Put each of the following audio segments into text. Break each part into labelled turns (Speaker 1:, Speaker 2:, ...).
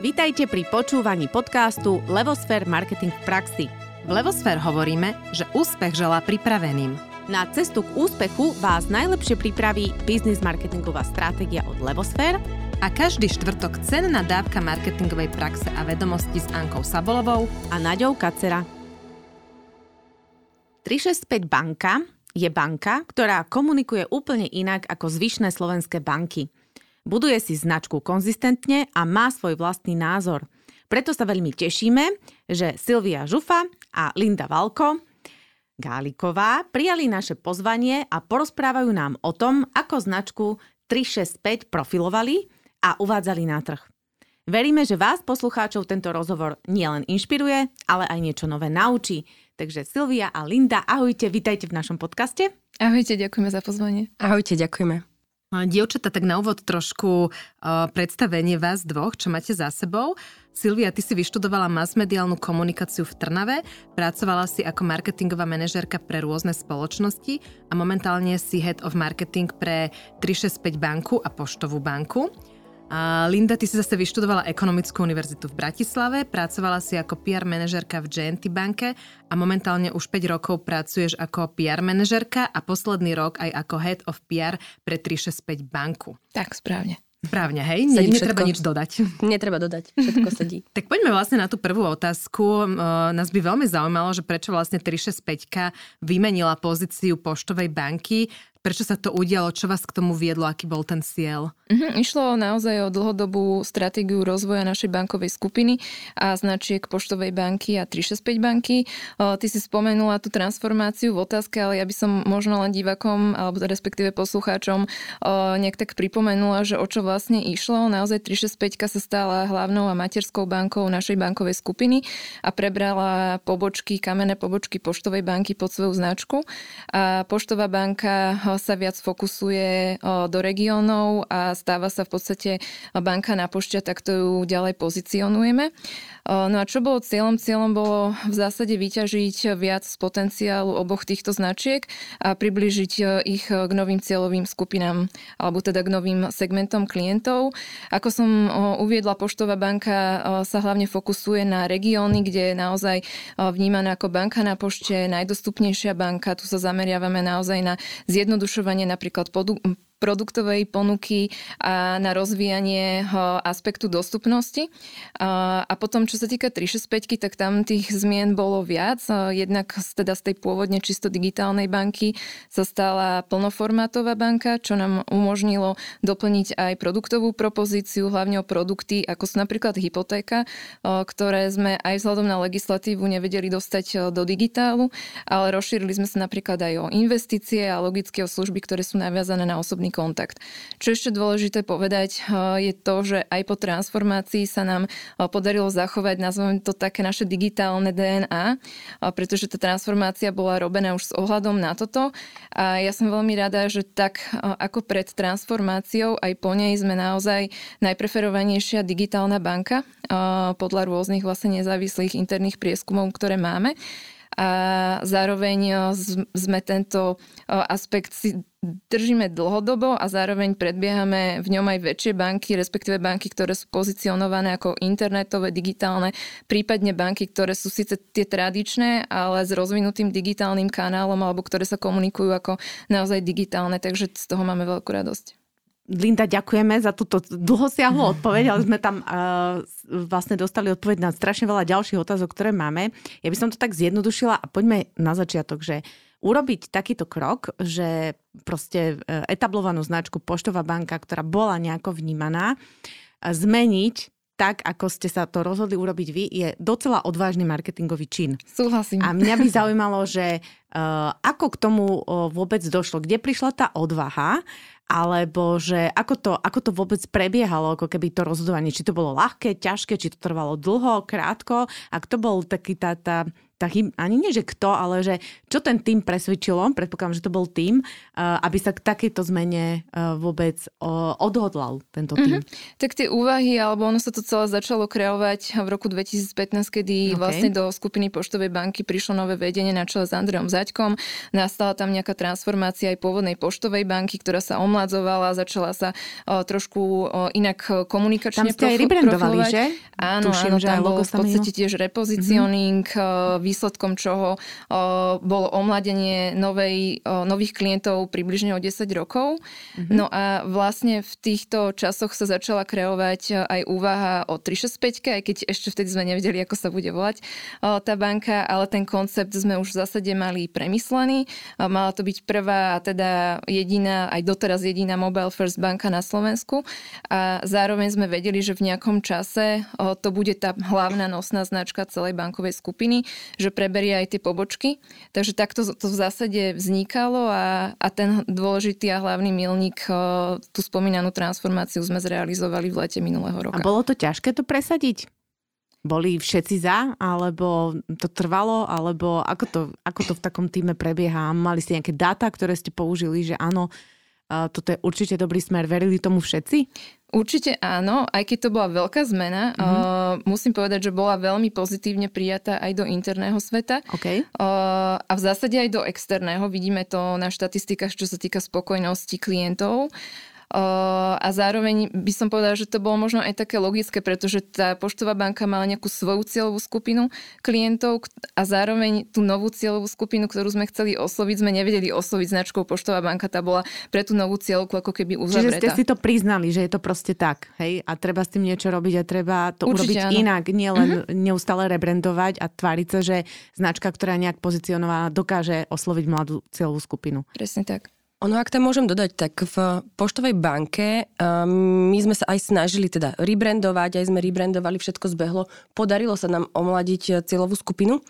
Speaker 1: Vítajte pri počúvaní podcastu Levosfér Marketing v praxi.
Speaker 2: V Levosfér hovoríme, že úspech želá pripraveným.
Speaker 1: Na cestu k úspechu vás najlepšie pripraví biznis marketingová stratégia od Levosfér
Speaker 2: a každý štvrtok cenná dávka marketingovej praxe a vedomosti s Ankou Sabolovou
Speaker 1: a Naďou Kacera. 365 banka je banka, ktorá komunikuje úplne inak ako zvyšné slovenské banky – buduje si značku konzistentne a má svoj vlastný názor. Preto sa veľmi tešíme, že Silvia Žufa a Linda Valko Gáliková prijali naše pozvanie a porozprávajú nám o tom, ako značku 365 profilovali a uvádzali na trh. Veríme, že vás, poslucháčov, tento rozhovor nielen inšpiruje, ale aj niečo nové naučí. Takže Silvia a Linda, ahojte, vitajte v našom podcaste.
Speaker 3: Ahojte, ďakujeme za pozvanie.
Speaker 4: Ahojte, ďakujeme.
Speaker 2: Dievčata, tak na úvod trošku uh, predstavenie vás dvoch, čo máte za sebou. Silvia, ty si vyštudovala masmediálnu komunikáciu v Trnave, pracovala si ako marketingová manažérka pre rôzne spoločnosti a momentálne si head of marketing pre 365 banku a Poštovú banku. A Linda, ty si zase vyštudovala ekonomickú univerzitu v Bratislave, pracovala si ako PR manažerka v GNT banke a momentálne už 5 rokov pracuješ ako PR manažerka a posledný rok aj ako head of PR pre 365 banku.
Speaker 3: Tak, správne.
Speaker 2: Správne, hej? Sedí Netreba nič dodať.
Speaker 4: Netreba dodať, všetko sedí.
Speaker 2: tak poďme vlastne na tú prvú otázku. Nás by veľmi zaujímalo, že prečo vlastne 365 vymenila pozíciu poštovej banky Prečo sa to udialo? Čo vás k tomu viedlo? Aký bol ten cieľ?
Speaker 3: Mm-hmm, išlo naozaj o dlhodobú stratégiu rozvoja našej bankovej skupiny a značiek Poštovej banky a 365 banky. Ty si spomenula tú transformáciu v otázke, ale ja by som možno len divakom alebo respektíve poslucháčom nejak tak pripomenula, že o čo vlastne išlo. Naozaj 365 sa stala hlavnou a materskou bankou našej bankovej skupiny a prebrala pobočky, kamenné pobočky Poštovej banky pod svoju značku. A Poštová banka sa viac fokusuje do regiónov a stáva sa v podstate banka na pošťa, tak to ju ďalej pozicionujeme. No a čo bolo cieľom? Cieľom bolo v zásade vyťažiť viac z potenciálu oboch týchto značiek a približiť ich k novým cieľovým skupinám alebo teda k novým segmentom klientov. Ako som uviedla, Poštová banka sa hlavne fokusuje na regióny, kde je naozaj vnímaná ako banka na pošte, najdostupnejšia banka. Tu sa zameriavame naozaj na zjednodušovanie napríklad produktovej ponuky a na rozvíjanie aspektu dostupnosti. A potom, čo sa týka 365, tak tam tých zmien bolo viac. Jednak teda z tej pôvodne čisto digitálnej banky sa stala plnoformátová banka, čo nám umožnilo doplniť aj produktovú propozíciu, hlavne o produkty, ako sú napríklad hypotéka, ktoré sme aj vzhľadom na legislatívu nevedeli dostať do digitálu, ale rozšírili sme sa napríklad aj o investície a logické o služby, ktoré sú naviazané na osobný kontakt. Čo ešte dôležité povedať eh, je to, že aj po transformácii sa nám eh, podarilo zachovať, nazvem to také naše digitálne DNA, eh, pretože tá transformácia bola robená už s ohľadom na toto a ja som veľmi rada, že tak ako pred transformáciou, aj po nej sme naozaj najpreferovanejšia digitálna banka podľa rôznych vlastne nezávislých interných prieskumov, ktoré máme a zároveň sme tento aspekt držíme dlhodobo a zároveň predbiehame v ňom aj väčšie banky, respektíve banky, ktoré sú pozicionované ako internetové, digitálne, prípadne banky, ktoré sú síce tie tradičné, ale s rozvinutým digitálnym kanálom alebo ktoré sa komunikujú ako naozaj digitálne, takže z toho máme veľkú radosť.
Speaker 1: Linda, ďakujeme za túto dlhosiahlu odpoveď, ale sme tam uh, vlastne dostali odpoveď na strašne veľa ďalších otázok, ktoré máme. Ja by som to tak zjednodušila a poďme na začiatok, že urobiť takýto krok, že proste e, etablovanú značku Poštová banka, ktorá bola nejako vnímaná, zmeniť tak, ako ste sa to rozhodli urobiť vy, je docela odvážny marketingový čin.
Speaker 3: Súhlasím.
Speaker 1: A mňa by zaujímalo, že uh, ako k tomu uh, vôbec došlo, kde prišla tá odvaha? Alebo že ako to, ako to vôbec prebiehalo, ako keby to rozhodovanie, či to bolo ľahké, ťažké, či to trvalo dlho, krátko, ak to bol taký tá, tá, chyb, ani nie, že kto, ale že čo ten tým presvedčilo, predpokladám, že to bol tým, uh, aby sa k takejto zmene uh, vôbec uh, odhodlal tento tým. Mm-hmm.
Speaker 3: Tak tie úvahy, alebo ono sa to celé začalo kreovať v roku 2015, kedy okay. vlastne do skupiny Poštovej banky prišlo nové vedenie na čele s Andreom Zaďkom. Nastala tam nejaká transformácia aj pôvodnej Poštovej banky, ktorá sa omladzovala, začala sa trošku inak komunikačne
Speaker 1: Tam ste aj rebrandovali, že?
Speaker 3: Áno, Tuším, áno, že tam bol v podstate tiež repozicioning, mm-hmm výsledkom čoho bolo omladenie novej, nových klientov približne o 10 rokov. Mm-hmm. No a vlastne v týchto časoch sa začala kreovať aj úvaha o 365, aj keď ešte vtedy sme nevedeli, ako sa bude volať tá banka, ale ten koncept sme už v zásade mali premyslený. Mala to byť prvá a teda jediná, aj doteraz jediná Mobile First banka na Slovensku a zároveň sme vedeli, že v nejakom čase to bude tá hlavná nosná značka celej bankovej skupiny, že preberie aj tie pobočky. Takže takto to v zásade vznikalo a, a ten dôležitý a hlavný milník, tú spomínanú transformáciu sme zrealizovali v lete minulého roka.
Speaker 1: A bolo to ťažké to presadiť? Boli všetci za, alebo to trvalo, alebo ako to, ako to v takom týme prebieha? Mali ste nejaké dáta, ktoré ste použili, že áno, toto je určite dobrý smer. Verili tomu všetci?
Speaker 3: Určite áno, aj keď to bola veľká zmena, mm-hmm. uh, musím povedať, že bola veľmi pozitívne prijatá aj do interného sveta
Speaker 1: okay.
Speaker 3: uh, a v zásade aj do externého. Vidíme to na štatistikách, čo sa týka spokojnosti klientov. A zároveň by som povedala, že to bolo možno aj také logické, pretože tá poštová banka mala nejakú svoju cieľovú skupinu klientov a zároveň tú novú cieľovú skupinu, ktorú sme chceli osloviť, sme nevedeli osloviť značkou poštová banka. Tá bola pre tú novú cieľovku ako keby uzavretá.
Speaker 1: Čiže ste si to priznali, že je to proste tak, hej? A treba s tým niečo robiť a treba to
Speaker 3: Určite
Speaker 1: urobiť
Speaker 3: áno.
Speaker 1: inak, nielen uh-huh. neustále rebrandovať a tváriť sa, že značka, ktorá nejak pozicionovaná, dokáže osloviť mladú cieľovú skupinu.
Speaker 3: Presne tak.
Speaker 4: Ono, ak tam môžem dodať, tak v poštovej banke um, my sme sa aj snažili teda rebrandovať, aj sme rebrandovali, všetko zbehlo. Podarilo sa nám omladiť eh, cieľovú skupinu,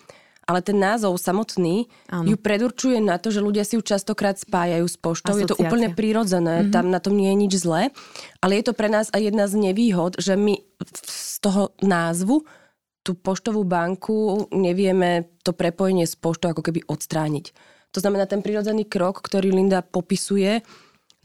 Speaker 4: ale ten názov samotný ano. ju predurčuje na to, že ľudia si ju častokrát spájajú s poštou. Asociácia. Je to úplne prirodzené, mm-hmm. tam na tom nie je nič zlé, ale je to pre nás aj jedna z nevýhod, že my z toho názvu tú poštovú banku nevieme to prepojenie s poštou ako keby odstrániť. To znamená, ten prirodzený krok, ktorý Linda popisuje,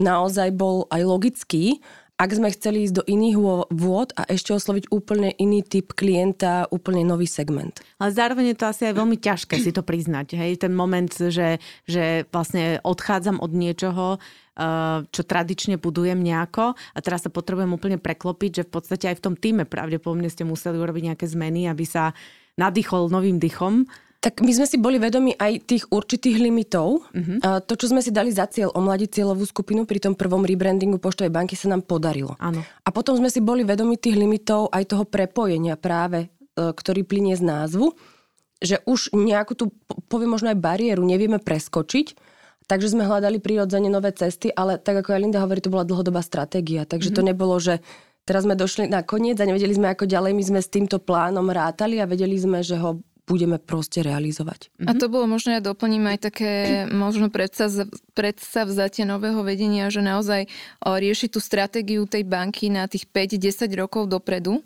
Speaker 4: naozaj bol aj logický, ak sme chceli ísť do iných vôd a ešte osloviť úplne iný typ klienta, úplne nový segment.
Speaker 1: Ale zároveň je to asi aj veľmi ťažké si to priznať. Hej? Ten moment, že, že vlastne odchádzam od niečoho, eh, čo tradične budujem nejako a teraz sa potrebujem úplne preklopiť, že v podstate aj v tom týme pravdepodobne ste museli urobiť nejaké zmeny, aby sa nadýchol novým dychom
Speaker 4: tak my sme si boli vedomi aj tých určitých limitov. Uh-huh. A to, čo sme si dali za cieľ omladiť cieľovú skupinu pri tom prvom rebrandingu Poštovej banky sa nám podarilo.
Speaker 1: Áno.
Speaker 4: A potom sme si boli vedomi tých limitov aj toho prepojenia práve, e, ktorý plinie z názvu, že už nejakú tú, poviem možno aj bariéru nevieme preskočiť, takže sme hľadali prirodzene nové cesty, ale tak ako aj Linda hovorí, to bola dlhodobá stratégia, takže uh-huh. to nebolo, že teraz sme došli na koniec a nevedeli sme ako ďalej, my sme s týmto plánom rátali a vedeli sme, že ho budeme proste realizovať.
Speaker 3: A to bolo možno, ja doplním aj také možno predsavzatie nového vedenia, že naozaj rieši tú stratégiu tej banky na tých 5-10 rokov dopredu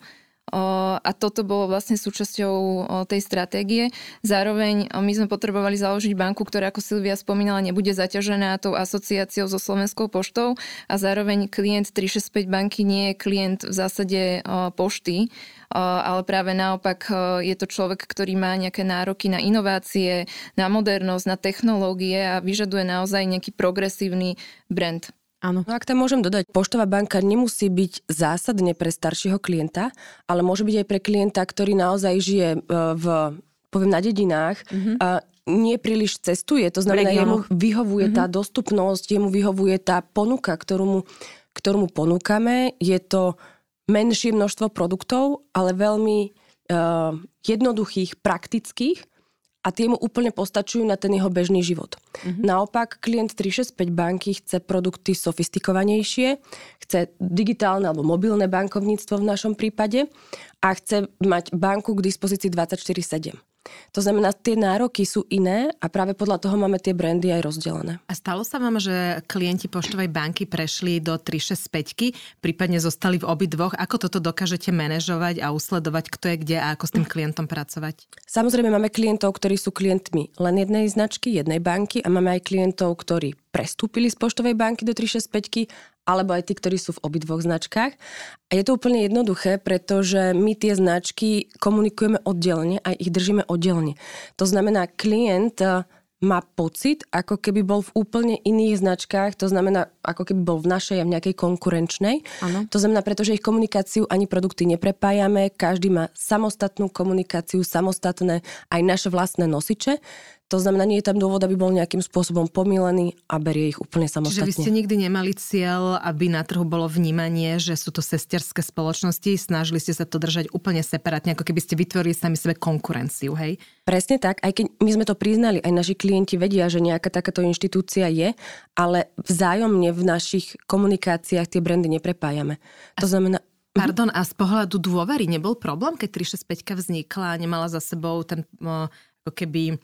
Speaker 3: a toto bolo vlastne súčasťou tej stratégie. Zároveň my sme potrebovali založiť banku, ktorá, ako Silvia spomínala, nebude zaťažená tou asociáciou so Slovenskou poštou a zároveň klient 365 banky nie je klient v zásade pošty, ale práve naopak je to človek, ktorý má nejaké nároky na inovácie, na modernosť, na technológie a vyžaduje naozaj nejaký progresívny brand.
Speaker 1: Áno.
Speaker 4: No ak tam môžem dodať, poštová banka nemusí byť zásadne pre staršieho klienta, ale môže byť aj pre klienta, ktorý naozaj žije e, v, poviem, na dedinách, mm-hmm. a nie príliš cestuje, to znamená, jemu vyhovuje mm-hmm. tá dostupnosť, jemu vyhovuje tá ponuka, ktorú mu, ktorú mu ponúkame. Je to menšie množstvo produktov, ale veľmi uh, jednoduchých, praktických a tie mu úplne postačujú na ten jeho bežný život. Mm-hmm. Naopak, klient 365 banky chce produkty sofistikovanejšie, chce digitálne alebo mobilné bankovníctvo v našom prípade a chce mať banku k dispozícii 24-7. To znamená, tie nároky sú iné a práve podľa toho máme tie brandy aj rozdelené.
Speaker 2: A stalo sa vám, že klienti poštovej banky prešli do 365, prípadne zostali v obidvoch. Ako toto dokážete manažovať a usledovať, kto je kde a ako s tým klientom pracovať?
Speaker 4: Samozrejme máme klientov, ktorí sú klientmi len jednej značky, jednej banky a máme aj klientov, ktorí prestúpili z poštovej banky do 365 alebo aj tí, ktorí sú v obidvoch značkách. A je to úplne jednoduché, pretože my tie značky komunikujeme oddelenie a ich držíme oddelenie. To znamená, klient eh, má pocit, ako keby bol v úplne iných značkách, to znamená, ako keby bol v našej a v nejakej konkurenčnej. Ano. To znamená, pretože ich komunikáciu ani produkty neprepájame, každý má samostatnú komunikáciu, samostatné aj naše vlastné nosiče. To znamená, nie je tam dôvod, aby bol nejakým spôsobom pomílený a berie ich úplne samostatne.
Speaker 2: Čiže vy ste nikdy nemali cieľ, aby na trhu bolo vnímanie, že sú to sesterské spoločnosti, snažili ste sa to držať úplne separátne, ako keby ste vytvorili sami sebe konkurenciu, hej?
Speaker 4: Presne tak, aj keď my sme to priznali, aj naši klienti vedia, že nejaká takáto inštitúcia je, ale vzájomne v našich komunikáciách tie brandy neprepájame. To znamená,
Speaker 2: mhm. Pardon, a z pohľadu dôvery nebol problém, keď 365 vznikla a nemala za sebou ten ako keby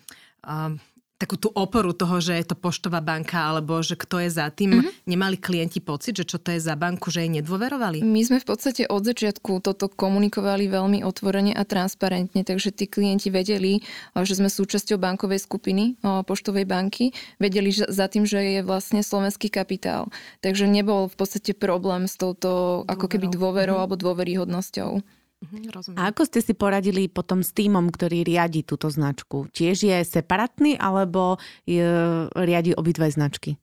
Speaker 2: um, takú tú oporu toho, že je to poštová banka alebo že kto je za tým. Mm-hmm. Nemali klienti pocit, že čo to je za banku, že jej nedôverovali?
Speaker 3: My sme v podstate od začiatku toto komunikovali veľmi otvorene a transparentne, takže tí klienti vedeli, že sme súčasťou bankovej skupiny poštovej banky, vedeli za tým, že je vlastne slovenský kapitál. Takže nebol v podstate problém s touto ako keby dôverou mm-hmm. alebo dôveryhodnosťou.
Speaker 1: Mhm, A ako ste si poradili potom s týmom, ktorý riadi túto značku? Tiež je separátny alebo je, riadi obidve značky?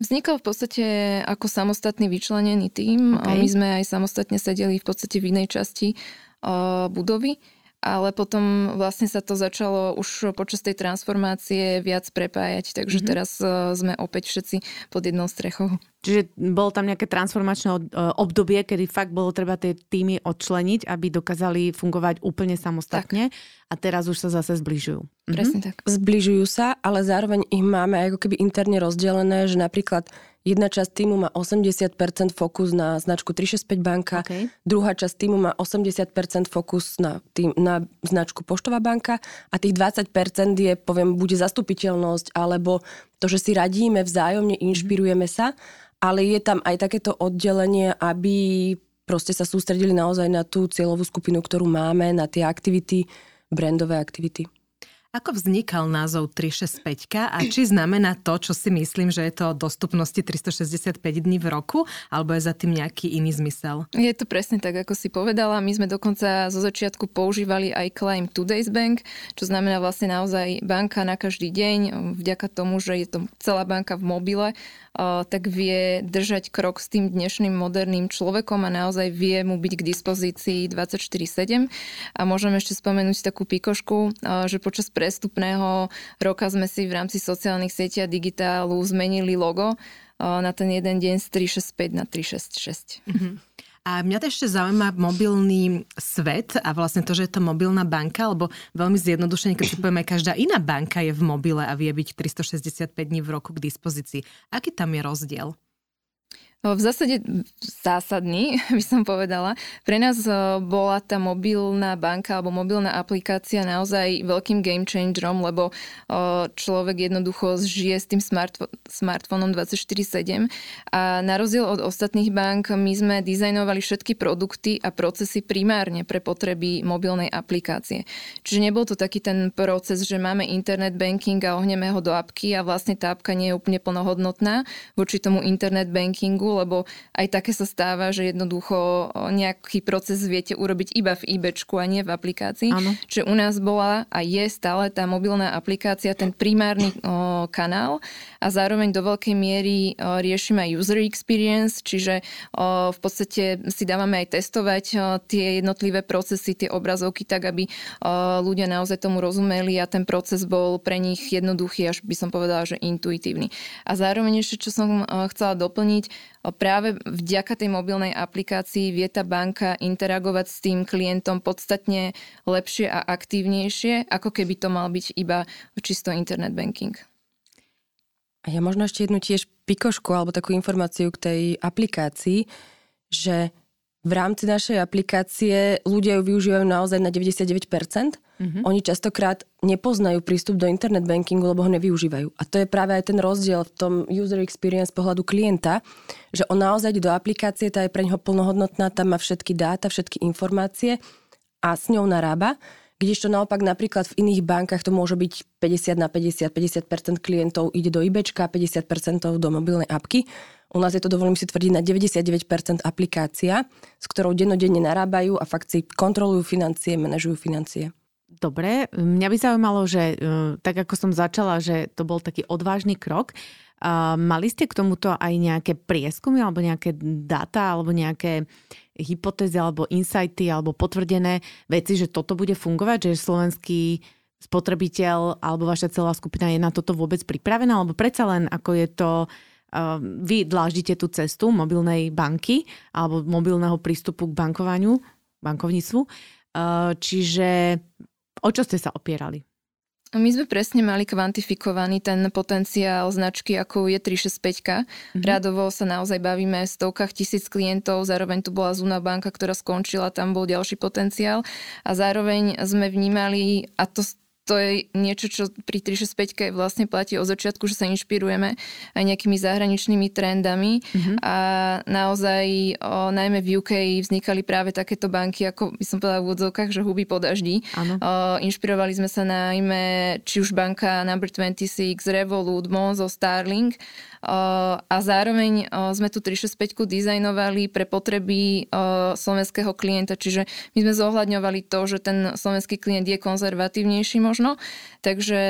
Speaker 3: Vznikol v podstate ako samostatný vyčlenený tím. Okay. My sme aj samostatne sedeli v podstate v inej časti uh, budovy ale potom vlastne sa to začalo už počas tej transformácie viac prepájať, takže mm-hmm. teraz uh, sme opäť všetci pod jednou strechou.
Speaker 1: Čiže bolo tam nejaké transformačné e, obdobie, kedy fakt bolo treba tie týmy odčleniť, aby dokázali fungovať úplne samostatne tak. a teraz už sa zase zbližujú.
Speaker 3: Presne mhm. tak.
Speaker 4: Zbližujú sa, ale zároveň ich máme ako keby interne rozdelené, že napríklad Jedna časť týmu má 80% fokus na značku 365 banka, okay. druhá časť týmu má 80% fokus na, tým, na značku Poštová banka a tých 20% je, poviem, bude zastupiteľnosť alebo to, že si radíme vzájomne, mhm. inšpirujeme sa, ale je tam aj takéto oddelenie, aby proste sa sústredili naozaj na tú cieľovú skupinu, ktorú máme, na tie aktivity, brandové aktivity.
Speaker 2: Ako vznikal názov 365 a či znamená to, čo si myslím, že je to o dostupnosti 365 dní v roku, alebo je za tým nejaký iný zmysel?
Speaker 3: Je to presne tak, ako si povedala. My sme dokonca zo začiatku používali aj claim Today's Bank, čo znamená vlastne naozaj banka na každý deň, vďaka tomu, že je to celá banka v mobile, tak vie držať krok s tým dnešným moderným človekom a naozaj vie mu byť k dispozícii 24-7. A môžeme ešte spomenúť takú pikošku, že počas prestupného roka sme si v rámci sociálnych sietí a digitálu zmenili logo na ten jeden deň z 365 na 366. Mm-hmm.
Speaker 2: A mňa to ešte zaujíma mobilný svet a vlastne to, že je to mobilná banka, lebo veľmi zjednodušene, keď si povieme, každá iná banka je v mobile a vie byť 365 dní v roku k dispozícii. Aký tam je rozdiel?
Speaker 3: V zásade zásadný, by som povedala. Pre nás bola tá mobilná banka alebo mobilná aplikácia naozaj veľkým game changerom, lebo človek jednoducho žije s tým smartfó- smartfónom 24-7 a na rozdiel od ostatných bank my sme dizajnovali všetky produkty a procesy primárne pre potreby mobilnej aplikácie. Čiže nebol to taký ten proces, že máme internet banking a ohneme ho do apky a vlastne tá apka nie je úplne plnohodnotná voči tomu internet bankingu, lebo aj také sa stáva, že jednoducho nejaký proces viete urobiť iba v IBčku a nie v aplikácii. Ano. Čiže u nás bola a je stále tá mobilná aplikácia ten primárny o, kanál a zároveň do veľkej miery o, riešime aj user experience, čiže o, v podstate si dávame aj testovať o, tie jednotlivé procesy, tie obrazovky tak, aby o, ľudia naozaj tomu rozumeli a ten proces bol pre nich jednoduchý, až by som povedala, že intuitívny. A zároveň ešte, čo som chcela doplniť, práve vďaka tej mobilnej aplikácii vie tá banka interagovať s tým klientom podstatne lepšie a aktívnejšie, ako keby to mal byť iba čisto internet banking.
Speaker 4: A ja možno ešte jednu tiež pikošku alebo takú informáciu k tej aplikácii, že v rámci našej aplikácie ľudia ju využívajú naozaj na 99%, Mm-hmm. Oni častokrát nepoznajú prístup do internet bankingu, lebo ho nevyužívajú. A to je práve aj ten rozdiel v tom user experience pohľadu klienta, že on naozaj do aplikácie, tá je pre neho plnohodnotná, tam má všetky dáta, všetky informácie a s ňou narába. Kdežto naopak napríklad v iných bankách to môže byť 50 na 50, 50% klientov ide do IBčka, 50% do mobilnej apky. U nás je to, dovolím si tvrdiť, na 99% aplikácia, s ktorou dennodenne narábajú a fakt si kontrolujú financie, manažujú financie.
Speaker 1: Dobre, mňa by zaujímalo, že e, tak ako som začala, že to bol taký odvážny krok, mali ste k tomuto aj nejaké prieskumy alebo nejaké dáta alebo nejaké hypotézy alebo insighty alebo potvrdené veci, že toto bude fungovať, že slovenský spotrebiteľ alebo vaša celá skupina je na toto vôbec pripravená, alebo predsa len ako je to vy dláždite tú cestu mobilnej banky alebo mobilného prístupu k bankovaniu, bankovníctvu. Čiže O čo ste sa opierali?
Speaker 3: My sme presne mali kvantifikovaný ten potenciál značky, ako je 365. Mm-hmm. Radovo sa naozaj bavíme v stovkách tisíc klientov, zároveň tu bola Zuna banka, ktorá skončila, tam bol ďalší potenciál a zároveň sme vnímali, a to to je niečo, čo pri 365 vlastne platí od začiatku, že sa inšpirujeme aj nejakými zahraničnými trendami mm-hmm. a naozaj o, najmä v UK vznikali práve takéto banky, ako by som povedala v úvodzovkách, že huby po daždi. O, inšpirovali sme sa najmä či už banka Number 26, Revolut, Monzo, Starling a zároveň sme tu 365 dizajnovali pre potreby slovenského klienta, čiže my sme zohľadňovali to, že ten slovenský klient je konzervatívnejší možno, takže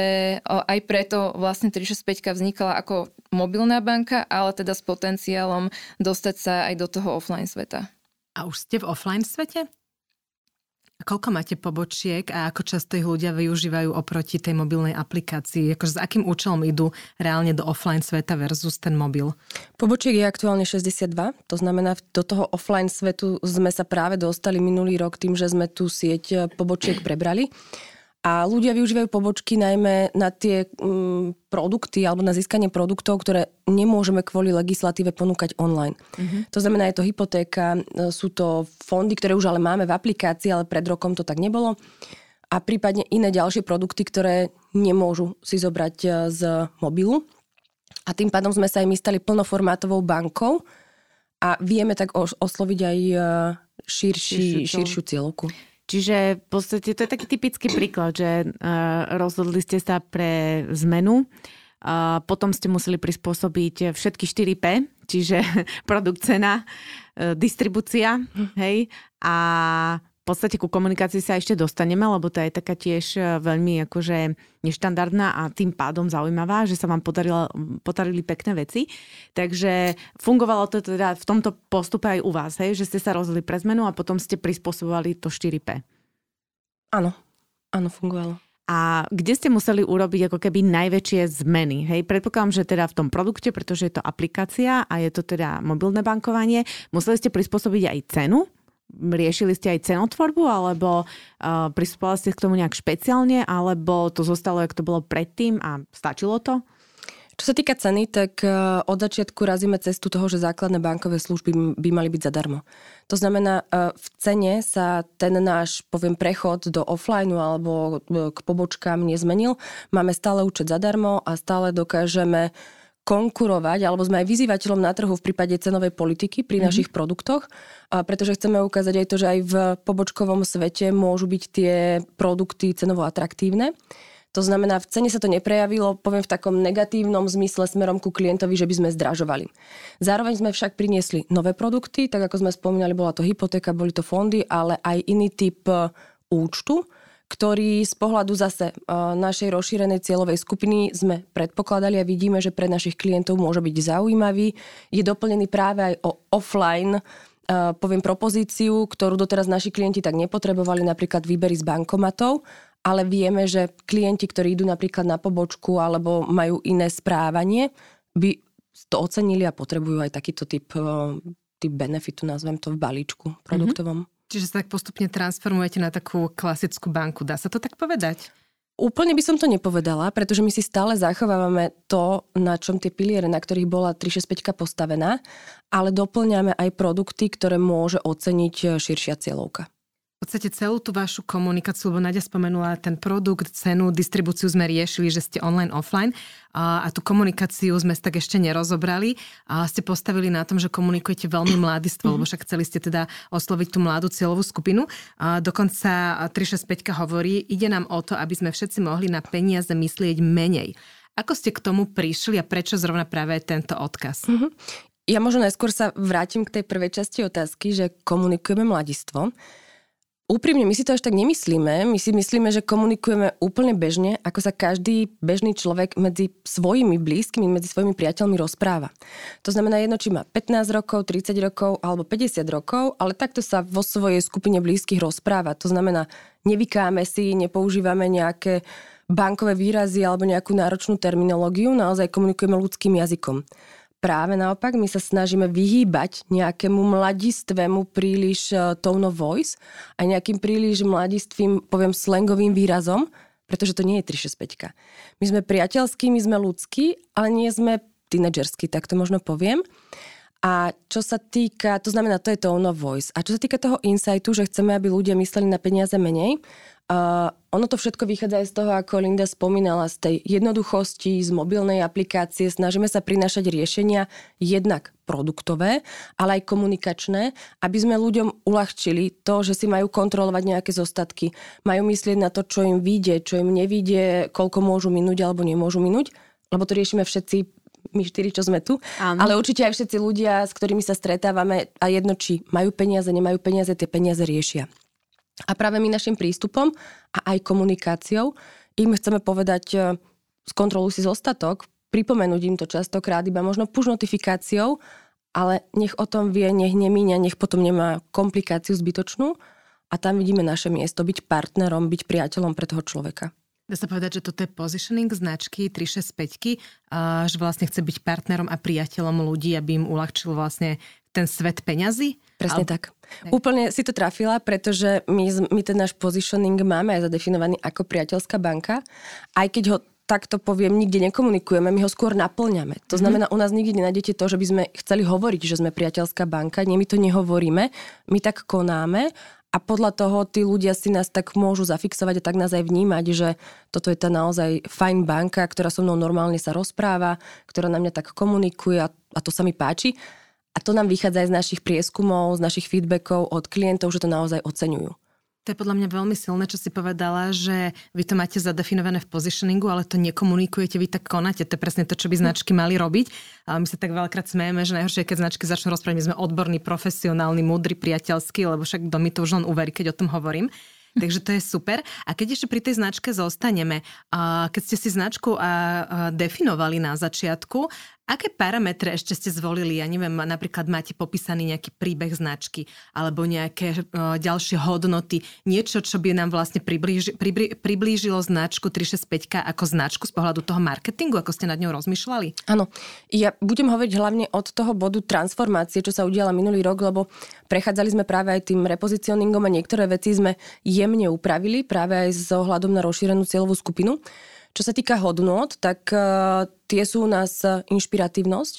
Speaker 3: aj preto vlastne 365 vznikala ako mobilná banka, ale teda s potenciálom dostať sa aj do toho offline sveta.
Speaker 2: A už ste v offline svete? Koľko máte pobočiek a ako často ich ľudia využívajú oproti tej mobilnej aplikácii? Akože s akým účelom idú reálne do offline sveta versus ten mobil?
Speaker 4: Pobočiek je aktuálne 62, to znamená, do toho offline svetu sme sa práve dostali minulý rok tým, že sme tú sieť pobočiek prebrali. A ľudia využívajú pobočky najmä na tie mm, produkty alebo na získanie produktov, ktoré nemôžeme kvôli legislatíve ponúkať online. Mm-hmm. To znamená, je to hypotéka, e, sú to fondy, ktoré už ale máme v aplikácii, ale pred rokom to tak nebolo. A prípadne iné ďalšie produkty, ktoré nemôžu si zobrať e, z mobilu. A tým pádom sme sa aj my stali plnoformátovou bankou a vieme tak osloviť aj e, širší, širšiu cieľovku.
Speaker 1: Čiže v podstate to je taký typický príklad, že uh, rozhodli ste sa pre zmenu, a potom ste museli prispôsobiť všetky 4P, čiže produkt, cena, uh, distribúcia, hej, a podstate ku komunikácii sa ešte dostaneme, lebo to je taká tiež e, veľmi akože neštandardná a tým pádom zaujímavá, že sa vám podarilo, podarili pekné veci. Takže fungovalo to teda v tomto postupe aj u vás, hej? že ste sa rozhodli pre zmenu a potom ste prispôsobovali to 4P.
Speaker 4: Áno, áno, fungovalo.
Speaker 1: A kde ste museli urobiť ako keby najväčšie zmeny? Hej, predpokladám, že teda v tom produkte, pretože je to aplikácia a je to teda mobilné bankovanie, museli ste prispôsobiť aj cenu, riešili ste aj cenotvorbu, alebo uh, pristupovali ste k tomu nejak špeciálne, alebo to zostalo, jak to bolo predtým a stačilo to?
Speaker 4: Čo sa týka ceny, tak od začiatku razíme cestu toho, že základné bankové služby by mali byť zadarmo. To znamená, v cene sa ten náš, poviem, prechod do offline alebo k pobočkám nezmenil. Máme stále účet zadarmo a stále dokážeme konkurovať, alebo sme aj vyzývateľom na trhu v prípade cenovej politiky pri mm-hmm. našich produktoch, a pretože chceme ukázať aj to, že aj v pobočkovom svete môžu byť tie produkty cenovo atraktívne. To znamená, v cene sa to neprejavilo, poviem v takom negatívnom zmysle smerom ku klientovi, že by sme zdražovali. Zároveň sme však priniesli nové produkty, tak ako sme spomínali, bola to hypotéka, boli to fondy, ale aj iný typ e, účtu, ktorý z pohľadu zase našej rozšírenej cieľovej skupiny sme predpokladali a vidíme, že pre našich klientov môže byť zaujímavý. Je doplnený práve aj o offline poviem propozíciu, ktorú doteraz naši klienti tak nepotrebovali, napríklad výbery z bankomatov, ale vieme, že klienti, ktorí idú napríklad na pobočku alebo majú iné správanie, by to ocenili a potrebujú aj takýto typ, typ benefitu, nazvem to v balíčku produktovom. Mm-hmm.
Speaker 2: Čiže sa tak postupne transformujete na takú klasickú banku. Dá sa to tak povedať?
Speaker 4: Úplne by som to nepovedala, pretože my si stále zachovávame to, na čom tie piliere, na ktorých bola 365 postavená, ale doplňame aj produkty, ktoré môže oceniť širšia cieľovka.
Speaker 2: V podstate celú tú vašu komunikáciu, lebo Nadia spomenula ten produkt, cenu, distribúciu sme riešili, že ste online, offline a, a tú komunikáciu sme tak ešte nerozobrali a ste postavili na tom, že komunikujete veľmi mladistvo, lebo však chceli ste teda osloviť tú mladú cieľovú skupinu. A dokonca 365 hovorí, ide nám o to, aby sme všetci mohli na peniaze myslieť menej. Ako ste k tomu prišli a prečo zrovna práve tento odkaz? Mm-hmm.
Speaker 4: Ja možno najskôr sa vrátim k tej prvej časti otázky, že komunikujeme mladistvo. Úprimne, my si to až tak nemyslíme. My si myslíme, že komunikujeme úplne bežne, ako sa každý bežný človek medzi svojimi blízkymi, medzi svojimi priateľmi rozpráva. To znamená jedno, či má 15 rokov, 30 rokov alebo 50 rokov, ale takto sa vo svojej skupine blízkych rozpráva. To znamená, nevykáme si, nepoužívame nejaké bankové výrazy alebo nejakú náročnú terminológiu, naozaj komunikujeme ľudským jazykom práve naopak, my sa snažíme vyhýbať nejakému mladistvému príliš uh, tone of voice a nejakým príliš mladistvým, poviem, slangovým výrazom, pretože to nie je 365. My sme priateľskí, my sme ľudskí, ale nie sme tínedžerskí, tak to možno poviem. A čo sa týka, to znamená, to je tone of voice. A čo sa týka toho insightu, že chceme, aby ľudia mysleli na peniaze menej, Uh, ono to všetko vychádza aj z toho, ako Linda spomínala, z tej jednoduchosti, z mobilnej aplikácie. Snažíme sa prinášať riešenia jednak produktové, ale aj komunikačné, aby sme ľuďom uľahčili to, že si majú kontrolovať nejaké zostatky, majú myslieť na to, čo im vyjde, čo im nevyjde, koľko môžu minúť alebo nemôžu minúť, lebo to riešime všetci my štyri, čo sme tu, Áno. ale určite aj všetci ľudia, s ktorými sa stretávame a jedno, či majú peniaze, nemajú peniaze, tie peniaze riešia. A práve my našim prístupom a aj komunikáciou im chceme povedať, e, skontroluj si zostatok, pripomenúť im to častokrát iba možno push notifikáciou, ale nech o tom vie, nech nemíňa, nech potom nemá komplikáciu zbytočnú a tam vidíme naše miesto, byť partnerom, byť priateľom pre toho človeka.
Speaker 2: Dá sa povedať, že toto je positioning značky 365, že vlastne chce byť partnerom a priateľom ľudí, aby im uľahčil vlastne ten svet peňazí?
Speaker 4: Presne Al... tak. Úplne si to trafila, pretože my, my ten náš positioning máme aj zadefinovaný ako priateľská banka, aj keď ho takto poviem, nikde nekomunikujeme, my ho skôr naplňame. To mhm. znamená, u nás nikdy nenájdete to, že by sme chceli hovoriť, že sme priateľská banka, nie, my to nehovoríme, my tak konáme a podľa toho tí ľudia si nás tak môžu zafixovať a tak nás aj vnímať, že toto je tá naozaj fajn banka, ktorá so mnou normálne sa rozpráva, ktorá na mňa tak komunikuje a, a to sa mi páči. A to nám vychádza aj z našich prieskumov, z našich feedbackov od klientov, že to naozaj oceňujú.
Speaker 2: To je podľa mňa veľmi silné, čo si povedala, že vy to máte zadefinované v positioningu, ale to nekomunikujete, vy tak konáte. To je presne to, čo by značky mali robiť. Ale my sa tak veľakrát smejeme, že najhoršie, keď značky začnú rozprávať, my sme odborní, profesionálni, múdri, priateľskí, lebo však kto mi to už len uverí, keď o tom hovorím. Takže to je super. A keď ešte pri tej značke zostaneme, keď ste si značku definovali na začiatku, Aké parametre ešte ste zvolili? Ja neviem, napríklad máte popísaný nejaký príbeh značky alebo nejaké uh, ďalšie hodnoty, niečo, čo by nám vlastne priblíži, pribli, priblížilo značku 365 ako značku z pohľadu toho marketingu, ako ste nad ňou rozmýšľali?
Speaker 4: Áno, ja budem hovoriť hlavne od toho bodu transformácie, čo sa udiala minulý rok, lebo prechádzali sme práve aj tým repozicioningom a niektoré veci sme jemne upravili práve aj s ohľadom na rozšírenú cieľovú skupinu. Čo sa týka hodnot, tak uh, tie sú u nás uh, inšpiratívnosť.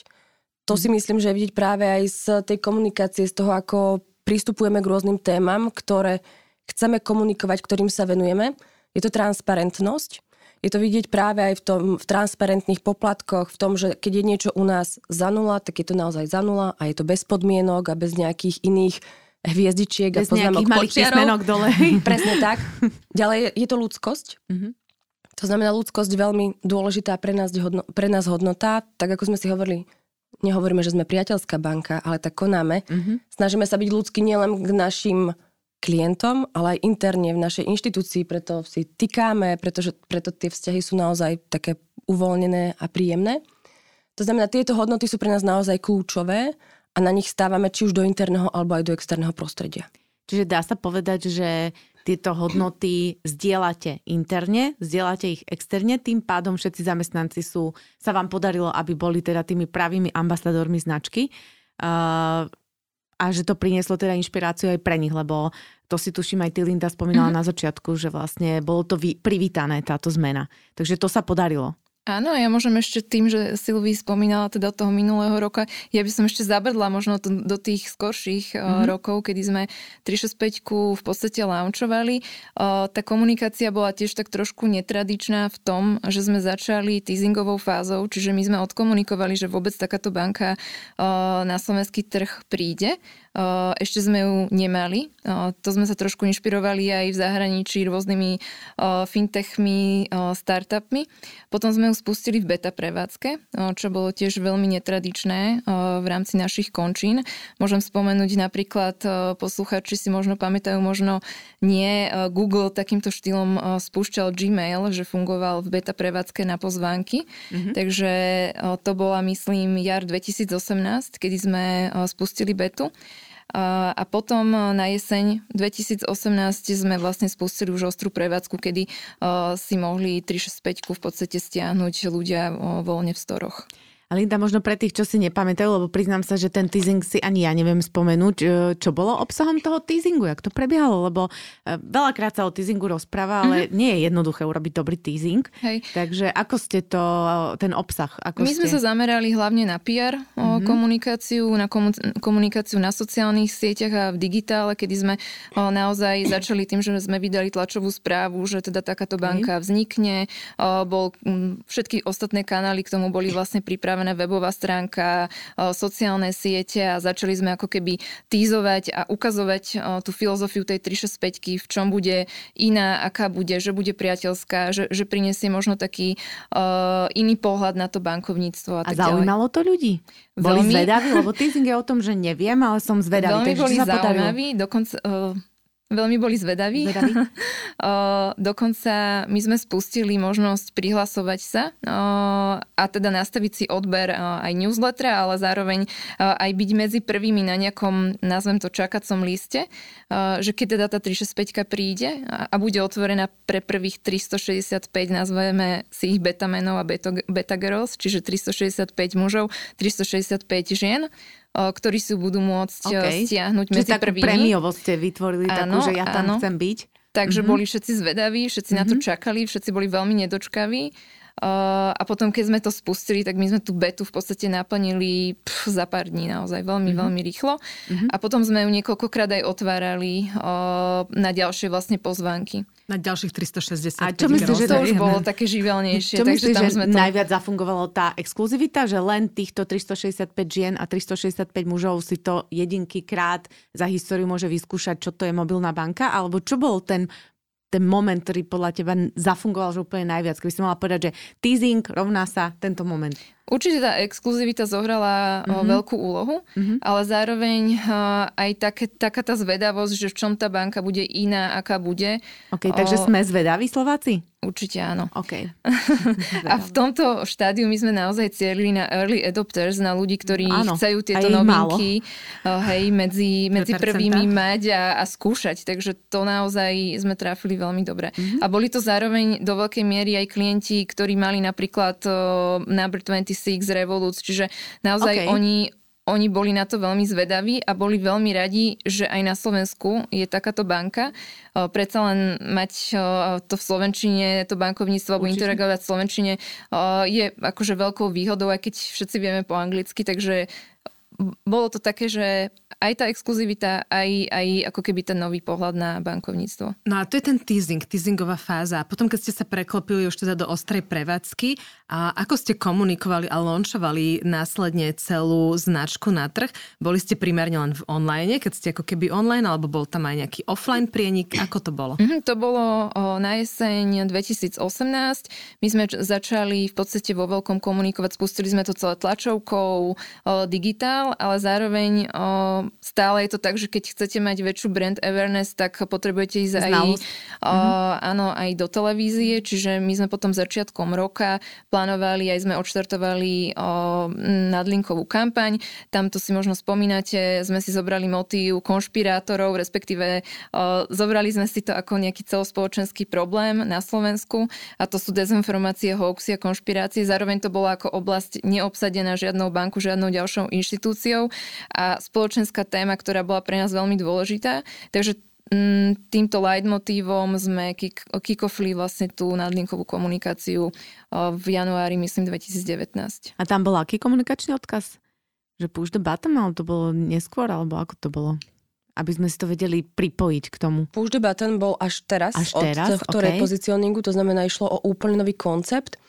Speaker 4: To si mhm. myslím, že je vidieť práve aj z tej komunikácie, z toho, ako pristupujeme k rôznym témam, ktoré chceme komunikovať, ktorým sa venujeme. Je to transparentnosť. Je to vidieť práve aj v, tom, v transparentných poplatkoch, v tom, že keď je niečo u nás za nula, tak je to naozaj za nula a je to bez podmienok a bez nejakých iných hviezdičiek
Speaker 1: bez a poznámok malých dole.
Speaker 4: Presne tak. Ďalej je, je to ľudskosť. Mm-hmm. To znamená ľudskosť veľmi dôležitá pre nás, hodno, pre nás hodnota, tak ako sme si hovorili, nehovoríme, že sme priateľská banka, ale tak konáme. Mm-hmm. Snažíme sa byť ľudskí nielen k našim klientom, ale aj interne v našej inštitúcii, preto si tykáme, pretože preto tie vzťahy sú naozaj také uvoľnené a príjemné. To znamená, tieto hodnoty sú pre nás naozaj kľúčové a na nich stávame či už do interného alebo aj do externého prostredia.
Speaker 1: Čiže dá sa povedať, že tieto hodnoty zdieľate interne, zdieľate ich externe, tým pádom všetci zamestnanci sú, sa vám podarilo, aby boli teda tými pravými ambasadormi značky uh, a že to prinieslo teda inšpiráciu aj pre nich, lebo to si tuším aj ty Linda spomínala mm-hmm. na začiatku, že vlastne bolo to vy, privítané táto zmena. Takže to sa podarilo.
Speaker 3: Áno, ja môžem ešte tým, že Silví spomínala teda toho minulého roka, ja by som ešte zabrdla možno to, do tých skorších mm-hmm. rokov, kedy sme 365 v podstate launchovali. Tá komunikácia bola tiež tak trošku netradičná v tom, že sme začali teasingovou fázou, čiže my sme odkomunikovali, že vôbec takáto banka na slovenský trh príde ešte sme ju nemali. To sme sa trošku inšpirovali aj v zahraničí rôznymi fintechmi, startupmi. Potom sme ju spustili v beta prevádzke, čo bolo tiež veľmi netradičné v rámci našich končín. Môžem spomenúť napríklad, posluchači si možno pamätajú, možno nie, Google takýmto štýlom spúšťal Gmail, že fungoval v beta prevádzke na pozvánky. Mm-hmm. Takže to bola, myslím, jar 2018, kedy sme spustili betu. A potom e, na jeseň 2018 sme vlastne spustili už ostrú prevádzku, kedy e, si mohli 365 v podstate stiahnuť ľudia e, voľne v storoch.
Speaker 1: A Linda, možno pre tých, čo si nepamätajú, lebo priznám sa, že ten teasing si ani ja neviem spomenúť, e, čo bolo obsahom toho teasingu, jak to prebiehalo, lebo e, veľakrát sa o teasingu rozpráva, ale mm-hmm. nie je jednoduché urobiť dobrý teasing. Hej. Takže ako ste to, ten obsah? Ako
Speaker 3: My
Speaker 1: ste...
Speaker 3: sme sa zamerali hlavne na PR mm-hmm. komunikáciu, na komunikáciu na sociálnych sieťach a v digitále, kedy sme naozaj začali tým, že sme vydali tlačovú správu, že teda takáto banka okay. vznikne. Bol, všetky ostatné kanály k tomu boli vlastne pripravené pripravená webová stránka, sociálne siete a začali sme ako keby týzovať a ukazovať tú filozofiu tej 365, v čom bude iná, aká bude, že bude priateľská, že, že prinesie možno taký uh, iný pohľad na to bankovníctvo. A,
Speaker 1: a zaujímalo to ľudí? Boli Veľmi... zvedaví? Lebo teasing je o tom, že neviem, ale som zvedavý.
Speaker 3: Veľmi boli zaujímaví, dokonca... Uh, Veľmi boli zvedaví. zvedaví. Dokonca my sme spustili možnosť prihlasovať sa a teda nastaviť si odber aj newslettera, ale zároveň aj byť medzi prvými na nejakom, nazvem to, čakacom liste, že keď teda tá 365 príde a bude otvorená pre prvých 365, nazveme si ich betamenov a beta, beta girls, čiže 365 mužov, 365 žien, ktorí si budú môcť okay. stiahnuť Čiže medzi prvými.
Speaker 1: premiovo ste vytvorili áno, takú, že ja tam áno. chcem byť.
Speaker 3: Takže mm-hmm. boli všetci zvedaví, všetci mm-hmm. na to mhm. čakali, všetci boli veľmi nedočkaví. Uh, a potom, keď sme to spustili, tak my sme tú betu v podstate naplnili pff, za pár dní naozaj veľmi, mm-hmm. veľmi rýchlo. Mm-hmm. A potom sme ju niekoľkokrát aj otvárali uh, na ďalšie vlastne pozvánky.
Speaker 2: Na ďalších 360.
Speaker 3: A čo myslíš, že to už bolo také živelnejšie?
Speaker 1: Čo myslíš, že sme to... najviac zafungovalo tá exkluzivita, že len týchto 365 žien a 365 mužov si to jedinky krát za históriu môže vyskúšať, čo to je mobilná banka? Alebo čo bol ten ten moment, ktorý podľa teba zafungoval že úplne najviac? Keby si mala povedať, že teasing rovná sa tento moment.
Speaker 3: Určite tá exkluzivita zohrala mm-hmm. veľkú úlohu, mm-hmm. ale zároveň aj také, taká tá zvedavosť, že v čom tá banka bude iná, aká bude.
Speaker 1: OK, takže o... sme zvedaví Slováci?
Speaker 3: Určite áno.
Speaker 1: Okay.
Speaker 3: a v tomto štádiu my sme naozaj cieľili na early adopters, na ľudí, ktorí áno, chcú tieto novinky hej, medzi, medzi prvými mať a, a skúšať. Takže to naozaj sme trafili veľmi dobre. Mm-hmm. A boli to zároveň do veľkej miery aj klienti, ktorí mali napríklad uh, Number 26 Revolut, čiže naozaj okay. oni oni boli na to veľmi zvedaví a boli veľmi radi, že aj na Slovensku je takáto banka. Predsa len mať to v Slovenčine, to bankovníctvo alebo interagovať v Slovenčine je akože veľkou výhodou, aj keď všetci vieme po anglicky, takže bolo to také, že aj tá exkluzivita, aj, aj ako keby ten nový pohľad na bankovníctvo.
Speaker 2: No a to je ten teasing, teasingová fáza. Potom, keď ste sa preklopili už teda do ostrej prevádzky, a ako ste komunikovali a launchovali následne celú značku na trh? Boli ste primárne len v online, keď ste ako keby online, alebo bol tam aj nejaký offline prienik? Ako to bolo?
Speaker 3: Mm-hmm, to bolo na jeseň 2018. My sme začali v podstate vo veľkom komunikovať, spustili sme to celé tlačovkou, o, digitál, ale zároveň o, stále je to tak, že keď chcete mať väčšiu brand awareness, tak potrebujete ísť aj, o, mm-hmm. áno, aj do televízie, čiže my sme potom začiatkom roka plánovali, aj sme odštartovali o, nadlinkovú kampaň. Tamto si možno spomínate, sme si zobrali motív konšpirátorov, respektíve o, zobrali sme si to ako nejaký celospoločenský problém na Slovensku a to sú dezinformácie, hoaxy a konšpirácie. Zároveň to bola ako oblasť neobsadená žiadnou banku, žiadnou ďalšou inštitúciou a spoločenská téma, ktorá bola pre nás veľmi dôležitá. Takže mm, týmto leitmotívom sme kick, kickofli vlastne tú nadlinkovú komunikáciu v januári, myslím, 2019.
Speaker 1: A tam bol aký komunikačný odkaz? Že push the button, ale to bolo neskôr, alebo ako to bolo? Aby sme si to vedeli pripojiť k tomu.
Speaker 4: Push the button bol až teraz,
Speaker 1: až teraz
Speaker 4: od tohto okay. repozicioningu, to znamená išlo o úplne nový koncept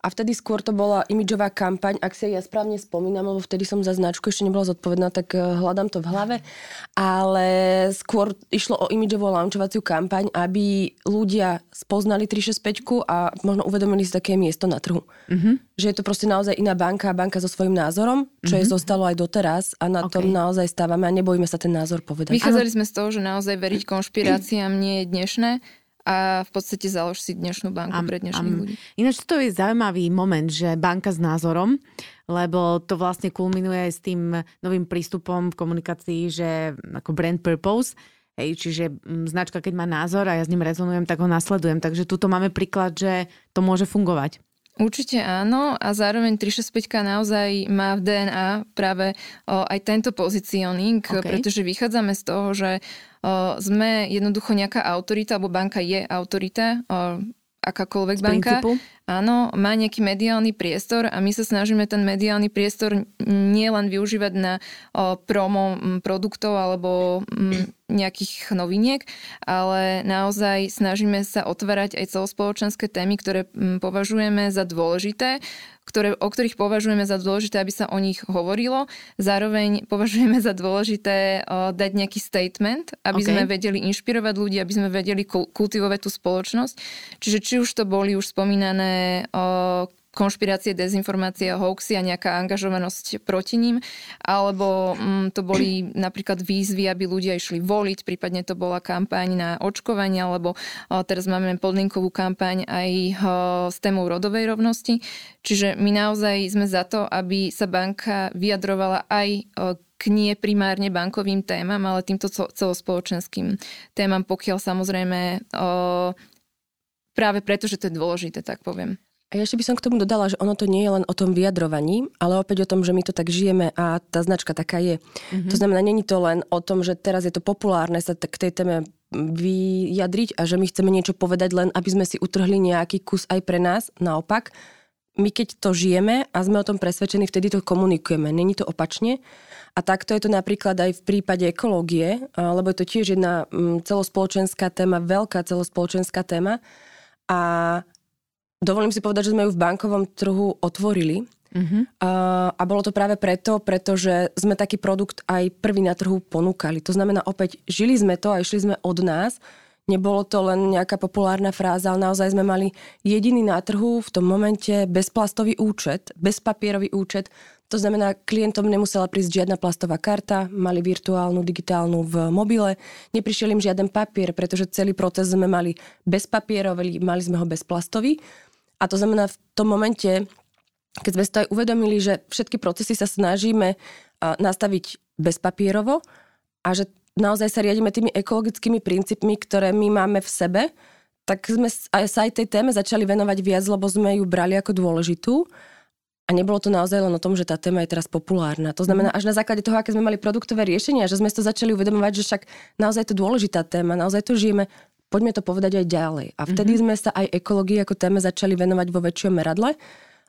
Speaker 4: a vtedy skôr to bola imidžová kampaň, ak si ja správne spomínam, lebo vtedy som za značku ešte nebola zodpovedná, tak eh, hľadám to v hlave. Ale skôr išlo o imidžovú launchovaciu kampaň, aby ľudia spoznali 365 a možno uvedomili si také miesto na trhu. Mm-hmm. Že je to proste naozaj iná banka, banka so svojím názorom, čo mm-hmm. je zostalo aj doteraz a na okay. tom naozaj stávame a nebojíme sa ten názor povedať.
Speaker 3: Vychádzali sme z toho, že naozaj veriť konšpiráciám nie je dnešné, a v podstate založ si dnešnú banku am, pre dnešných am. ľudí.
Speaker 1: Ináč to je zaujímavý moment, že banka s názorom, lebo to vlastne kulminuje aj s tým novým prístupom v komunikácii, že ako brand purpose, Hej, čiže m, značka, keď má názor a ja s ním rezonujem, tak ho nasledujem. Takže tuto máme príklad, že to môže fungovať.
Speaker 3: Určite áno a zároveň 365 naozaj má v DNA práve o, aj tento pozicioning, okay. pretože vychádzame z toho, že o, sme jednoducho nejaká autorita, alebo banka je autorita, o, akákoľvek z banka. Princípu áno, má nejaký mediálny priestor a my sa snažíme ten mediálny priestor nie len využívať na o, promo produktov alebo m, nejakých noviniek, ale naozaj snažíme sa otvárať aj celospoločenské témy, ktoré m, považujeme za dôležité, ktoré, o ktorých považujeme za dôležité, aby sa o nich hovorilo. Zároveň považujeme za dôležité o, dať nejaký statement, aby okay. sme vedeli inšpirovať ľudí, aby sme vedeli kultivovať tú spoločnosť. Čiže či už to boli už spomínané o konšpirácie, dezinformácie, hoaxy a nejaká angažovanosť proti ním, alebo mm, to boli napríklad výzvy, aby ľudia išli voliť, prípadne to bola kampaň na očkovanie, alebo o, teraz máme podlinkovú kampaň aj o, s témou rodovej rovnosti. Čiže my naozaj sme za to, aby sa banka vyjadrovala aj o, k nie primárne bankovým témam, ale týmto celospoločenským témam, pokiaľ samozrejme práve preto, že to je dôležité, tak poviem.
Speaker 4: A ešte by som k tomu dodala, že ono to nie je len o tom vyjadrovaní, ale opäť o tom, že my to tak žijeme a tá značka taká je. Mm-hmm. To znamená, není to len o tom, že teraz je to populárne sa k tej téme vyjadriť a že my chceme niečo povedať len, aby sme si utrhli nejaký kus aj pre nás. Naopak, my keď to žijeme a sme o tom presvedčení, vtedy to komunikujeme. Není to opačne. A takto je to napríklad aj v prípade ekológie, lebo je to tiež jedna celospoločenská téma, veľká celospoločenská téma a dovolím si povedať, že sme ju v bankovom trhu otvorili. Uh-huh. A, a bolo to práve preto, pretože sme taký produkt aj prvý na trhu ponúkali. To znamená opäť, žili sme to a išli sme od nás. Nebolo to len nejaká populárna fráza, ale naozaj sme mali jediný na trhu v tom momente bezplastový účet, bezpapierový účet, to znamená, klientom nemusela prísť žiadna plastová karta, mali virtuálnu, digitálnu v mobile, neprišiel im žiaden papier, pretože celý proces sme mali bezpapierový, mali sme ho bezplastový. A to znamená, v tom momente, keď sme si to aj uvedomili, že všetky procesy sa snažíme nastaviť bezpapierovo a že naozaj sa riadíme tými ekologickými princípmi, ktoré my máme v sebe, tak sme aj sa aj tej téme začali venovať viac, lebo sme ju brali ako dôležitú. A nebolo to naozaj len o tom, že tá téma je teraz populárna. To znamená, mhm. až na základe toho, aké sme mali produktové riešenia, že sme to začali uvedomovať, že však naozaj je to dôležitá téma, naozaj to žijeme, poďme to povedať aj ďalej. A vtedy mm-hmm. sme sa aj ekológii ako téme začali venovať vo väčšom meradle,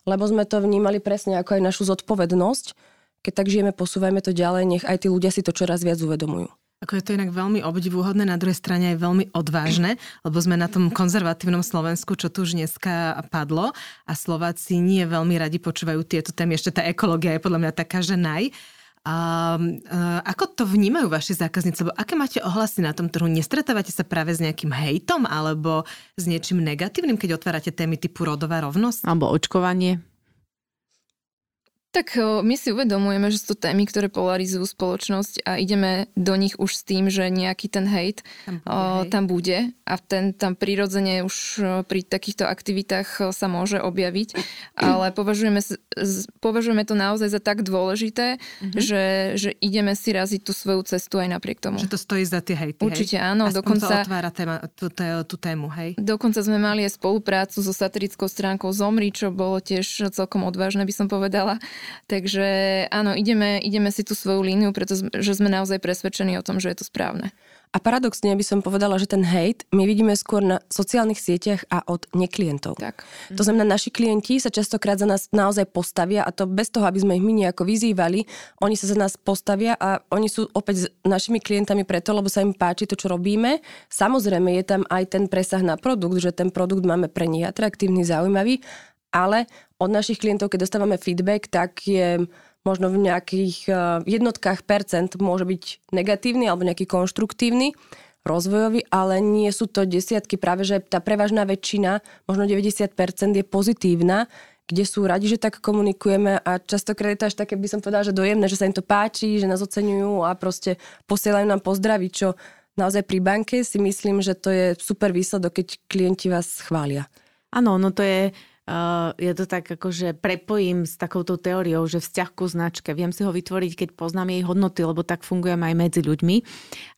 Speaker 4: lebo sme to vnímali presne ako aj našu zodpovednosť. Keď tak žijeme, posúvajme to ďalej, nech aj tí ľudia si to čoraz viac uvedomujú.
Speaker 2: Ako je to inak veľmi obdivuhodné, na druhej strane aj veľmi odvážne, lebo sme na tom konzervatívnom Slovensku, čo tu už dneska padlo a Slováci nie veľmi radi počúvajú tieto témy. Ešte tá ekológia je podľa mňa taká, že naj. A, a, ako to vnímajú vaši zákazníci? Lebo aké máte ohlasy na tom trhu? Nestretávate sa práve s nejakým hejtom alebo s niečím negatívnym, keď otvárate témy typu rodová rovnosť?
Speaker 1: Alebo očkovanie?
Speaker 3: Tak my si uvedomujeme, že sú to témy, ktoré polarizujú spoločnosť a ideme do nich už s tým, že nejaký ten hate tam bude, o, tam bude a ten tam prirodzene už pri takýchto aktivitách sa môže objaviť, ale považujeme, považujeme to naozaj za tak dôležité, mm-hmm. že, že ideme si raziť tú svoju cestu aj napriek tomu.
Speaker 2: Že to stojí za tie hejty,
Speaker 3: Určite
Speaker 2: hej?
Speaker 3: áno.
Speaker 2: Aspoň dokonca, to otvára téma, tú, tú tému, hej?
Speaker 3: Dokonca sme mali aj spoluprácu so satirickou stránkou Zomri, čo bolo tiež celkom odvážne, by som povedala Takže áno, ideme, ideme si tú svoju líniu, pretože sme naozaj presvedčení o tom, že je to správne.
Speaker 4: A paradoxne by som povedala, že ten hate my vidíme skôr na sociálnych sieťach a od neklientov.
Speaker 3: Tak.
Speaker 4: To znamená, naši klienti sa častokrát za nás naozaj postavia a to bez toho, aby sme ich my nejako vyzývali, oni sa za nás postavia a oni sú opäť s našimi klientami preto, lebo sa im páči to, čo robíme. Samozrejme je tam aj ten presah na produkt, že ten produkt máme pre nich atraktívny, zaujímavý, ale od našich klientov, keď dostávame feedback, tak je možno v nejakých eh, jednotkách percent môže byť negatívny alebo nejaký konštruktívny, rozvojový, ale nie sú to desiatky, práve že tá prevažná väčšina, možno 90% je pozitívna, kde sú radi, že tak komunikujeme a častokrát je to až také, by som povedala, že dojemné, že sa im to páči, že nás oceňujú a proste posielajú nám pozdravy, čo naozaj pri banke si myslím, že to je super výsledok, keď klienti vás chvália.
Speaker 1: Áno, no to je ja to tak akože prepojím s takouto teóriou, že vzťah ku značke. Viem si ho vytvoriť, keď poznám jej hodnoty, lebo tak fungujem aj medzi ľuďmi.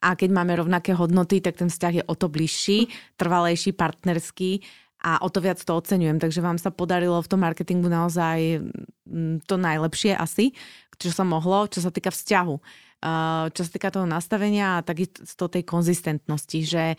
Speaker 1: A keď máme rovnaké hodnoty, tak ten vzťah je o to bližší, trvalejší, partnerský a o to viac to oceňujem. Takže vám sa podarilo v tom marketingu naozaj mm, to najlepšie asi, čo sa mohlo, čo sa týka vzťahu. Uh, čo sa týka toho nastavenia a takisto tej konzistentnosti, že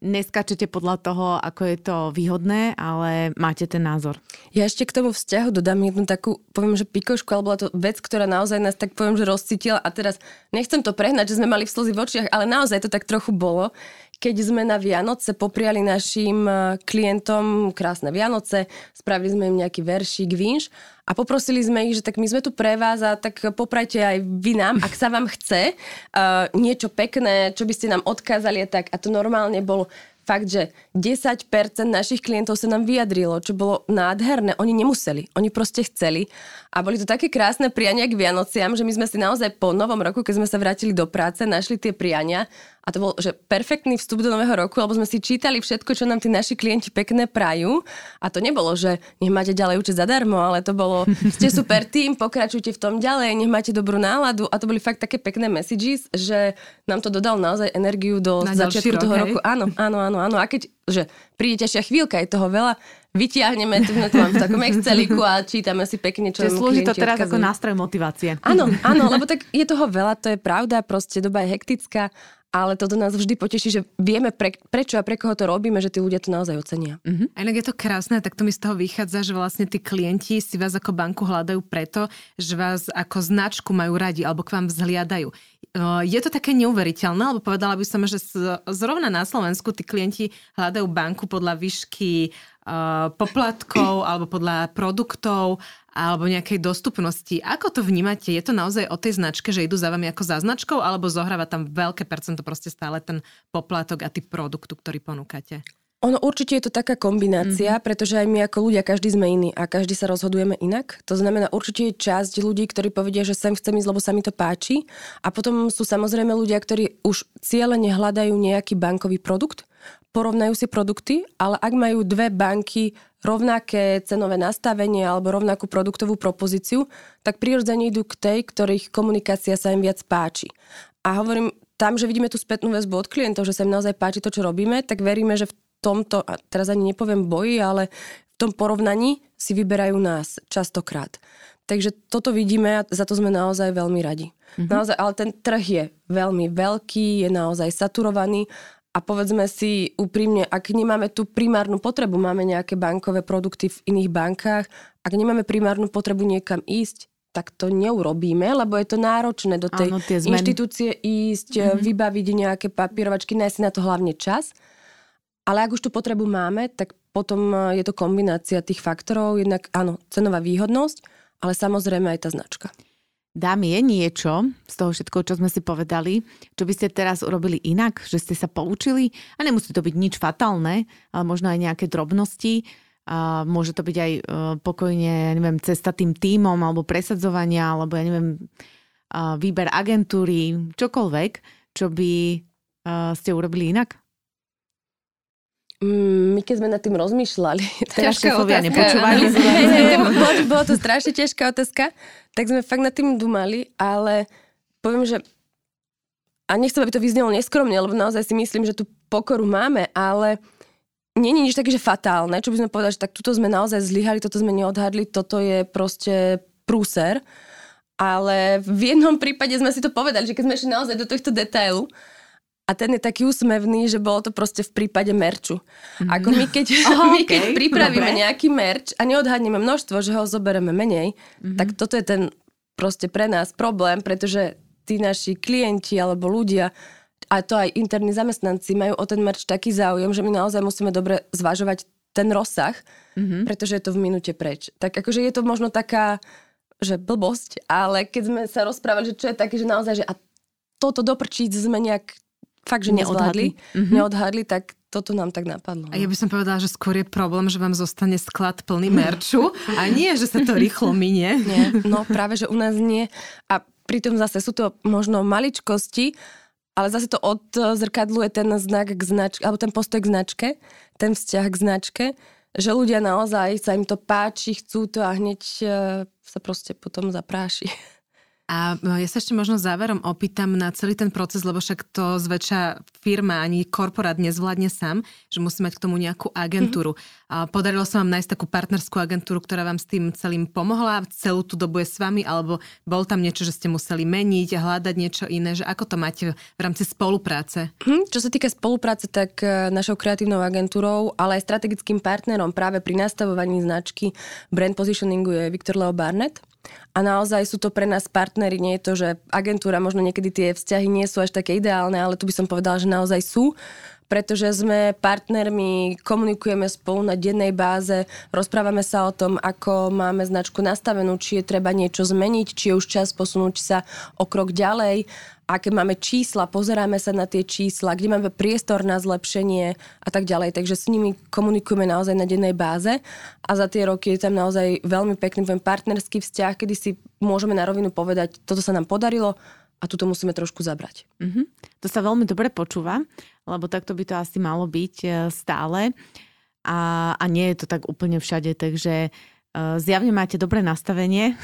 Speaker 1: neskačete podľa toho, ako je to výhodné, ale máte ten názor.
Speaker 4: Ja ešte k tomu vzťahu dodám jednu takú, poviem, že pikošku, alebo bola to vec, ktorá naozaj nás tak poviem, že rozcítila a teraz nechcem to prehnať, že sme mali v slzy v očiach, ale naozaj to tak trochu bolo, keď sme na Vianoce popriali našim e, klientom krásne Vianoce, spravili sme im nejaký veršík, vinš a poprosili sme ich, že tak my sme tu pre vás a tak poprajte aj vy nám, ak sa vám chce uh, niečo pekné, čo by ste nám odkázali a tak. A to normálne bolo fakt, že 10% našich klientov sa nám vyjadrilo, čo bolo nádherné. Oni nemuseli, oni proste chceli. A boli to také krásne priania k Vianociam, že my sme si naozaj po novom roku, keď sme sa vrátili do práce, našli tie priania a to bol že perfektný vstup do nového roku, lebo sme si čítali všetko, čo nám tí naši klienti pekné prajú. A to nebolo, že nech máte ďalej učiť zadarmo, ale to bolo, ste super tým, pokračujte v tom ďalej, nech máte dobrú náladu. A to boli fakt také pekné messages, že nám to dodal naozaj energiu do Na začiatku rok, toho hej? roku. Áno, áno, áno, áno. A keď, že príde ťažšia chvíľka, je toho veľa, vytiahneme tu tom v takom Exceliku a čítame si pekne, čo
Speaker 1: Čiže slúži to teraz odkazujú. ako nástroj motivácie.
Speaker 4: Áno, áno, lebo tak je toho veľa, to je pravda, proste doba je hektická ale toto nás vždy poteší, že vieme pre, prečo a pre koho to robíme, že tí ľudia to naozaj ocenia.
Speaker 2: Uh-huh. A inak je to krásne, tak to mi z toho vychádza, že vlastne tí klienti si vás ako banku hľadajú preto, že vás ako značku majú radi alebo k vám vzhliadajú. Je to také neuveriteľné, lebo povedala by som, že zrovna na Slovensku tí klienti hľadajú banku podľa výšky poplatkov alebo podľa produktov alebo nejakej dostupnosti. Ako to vnímate? Je to naozaj o tej značke, že idú za vami ako za značkou, alebo zohráva tam veľké percento proste stále ten poplatok a typ produktu, ktorý ponúkate?
Speaker 4: Ono určite je to taká kombinácia, mm-hmm. pretože aj my ako ľudia, každý sme iný a každý sa rozhodujeme inak. To znamená, určite je časť ľudí, ktorí povedia, že sem chcem ísť, lebo sa mi to páči. A potom sú samozrejme ľudia, ktorí už cieľene hľadajú nejaký bankový produkt, porovnajú si produkty, ale ak majú dve banky rovnaké cenové nastavenie alebo rovnakú produktovú propozíciu, tak prirodzene idú k tej, ktorých komunikácia sa im viac páči. A hovorím, tam, že vidíme tú spätnú väzbu od klientov, že sa im naozaj páči to, čo robíme, tak veríme, že v tomto, a teraz ani nepoviem boji, ale v tom porovnaní si vyberajú nás častokrát. Takže toto vidíme a za to sme naozaj veľmi radi. Mm-hmm. Naozaj, ale ten trh je veľmi veľký, je naozaj saturovaný a povedzme si úprimne, ak nemáme tú primárnu potrebu, máme nejaké bankové produkty v iných bankách, ak nemáme primárnu potrebu niekam ísť, tak to neurobíme, lebo je to náročné do tej Áno, inštitúcie ísť, mm-hmm. vybaviť nejaké papírovačky, nájsť si na to hlavne čas. Ale ak už tú potrebu máme, tak potom e, je to kombinácia tých faktorov, jednak áno, cenová výhodnosť, ale samozrejme aj tá značka.
Speaker 1: Dám je niečo z toho všetko, čo sme si povedali, čo by ste teraz urobili inak, že ste sa poučili a nemusí to byť nič fatálne, ale možno aj nejaké drobnosti, a môže to byť aj e, pokojne, ja neviem, cesta tým tímom alebo presadzovania, alebo ja neviem, výber agentúry, čokoľvek, čo by ste urobili inak?
Speaker 4: Mm, my keď sme nad tým rozmýšľali,
Speaker 1: teraz šéfovia nepočúvali.
Speaker 4: bolo to strašne ťažká otázka, tak sme fakt nad tým dumali, ale poviem, že a nechcem, aby to vyznelo neskromne, lebo naozaj si myslím, že tú pokoru máme, ale nie je nič také, že fatálne, čo by sme povedali, že tak tuto sme naozaj zlyhali, toto sme neodhadli, toto je proste prúser. Ale v jednom prípade sme si to povedali, že keď sme išli naozaj do tohto detailu, A ten je taký úsmevný, že bolo to proste v prípade merču. Ako my keď,
Speaker 1: Aha,
Speaker 4: my keď pripravíme
Speaker 1: dobre.
Speaker 4: nejaký merč a neodhadneme množstvo, že ho zobereme menej, tak toto je ten proste pre nás problém, pretože tí naši klienti alebo ľudia a to aj interní zamestnanci majú o ten merč taký záujem, že my naozaj musíme dobre zvažovať ten rozsah, pretože je to v minúte preč. Tak akože je to možno taká, že blbosť, ale keď sme sa rozprávali, že čo je také, že naozaj, že a toto doprčiť sme nejak fakt, že
Speaker 1: Neodhadli.
Speaker 4: nezvládli, neodhadli, tak toto nám tak napadlo.
Speaker 2: A ja by som povedala, že skôr je problém, že vám zostane sklad plný merču a nie, že sa to rýchlo minie.
Speaker 4: Nie, no práve, že u nás nie. A pritom zase sú to možno maličkosti, ale zase to odzrkadluje ten znak k značke, alebo ten postoj k značke, ten vzťah k značke, že ľudia naozaj sa im to páči, chcú to a hneď e, sa proste potom zapráši.
Speaker 2: A ja sa ešte možno záverom opýtam na celý ten proces, lebo však to zväčša firma ani korporát nezvládne sám, že musí mať k tomu nejakú agentúru. A podarilo sa vám nájsť takú partnerskú agentúru, ktorá vám s tým celým pomohla, celú tú dobu je s vami, alebo bol tam niečo, že ste museli meniť a hľadať niečo iné, že ako to máte v rámci spolupráce?
Speaker 4: Hm, čo sa týka spolupráce, tak e, našou kreatívnou agentúrou, ale aj strategickým partnerom práve pri nastavovaní značky brand positioningu je Viktor Leo Barnett. A naozaj sú to pre nás partnery, nie je to, že agentúra, možno niekedy tie vzťahy nie sú až také ideálne, ale tu by som povedala, že naozaj sú, pretože sme partnermi, komunikujeme spolu na dennej báze, rozprávame sa o tom, ako máme značku nastavenú, či je treba niečo zmeniť, či je už čas posunúť sa o krok ďalej, aké máme čísla, pozeráme sa na tie čísla, kde máme priestor na zlepšenie a tak ďalej. Takže s nimi komunikujeme naozaj na dennej báze a za tie roky je tam naozaj veľmi pekný ten partnerský vzťah, kedy si môžeme na rovinu povedať, toto sa nám podarilo a tuto musíme trošku zabrať.
Speaker 1: Mhm. To sa veľmi dobre počúva, lebo takto by to asi malo byť e, stále. A, a nie je to tak úplne všade, takže uh, zjavne máte dobré nastavenie.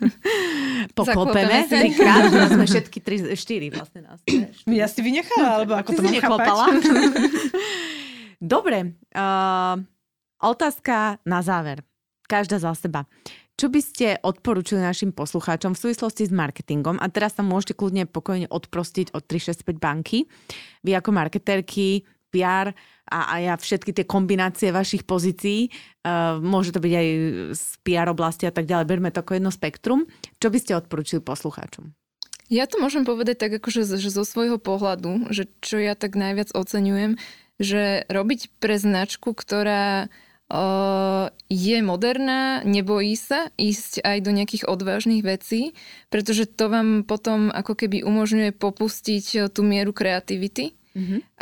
Speaker 1: Poklopeme trikrát, sme všetky tri, štyri vlastne nás.
Speaker 2: Ja si vynechala, alebo ako
Speaker 1: Ty si neklopala. Dobre, uh, otázka na záver. Každá za seba. Čo by ste odporúčili našim poslucháčom v súvislosti s marketingom? A teraz sa môžete kľudne pokojne odprostiť od 365 banky. Vy ako marketérky, PR a, a ja všetky tie kombinácie vašich pozícií, uh, môže to byť aj z PR oblasti a tak ďalej, berme to ako jedno spektrum. Čo by ste odporúčili poslucháčom?
Speaker 3: Ja to môžem povedať tak akože že zo svojho pohľadu, že čo ja tak najviac oceňujem, že robiť pre značku, ktorá je moderná, nebojí sa ísť aj do nejakých odvážnych vecí, pretože to vám potom ako keby umožňuje popustiť tú mieru kreativity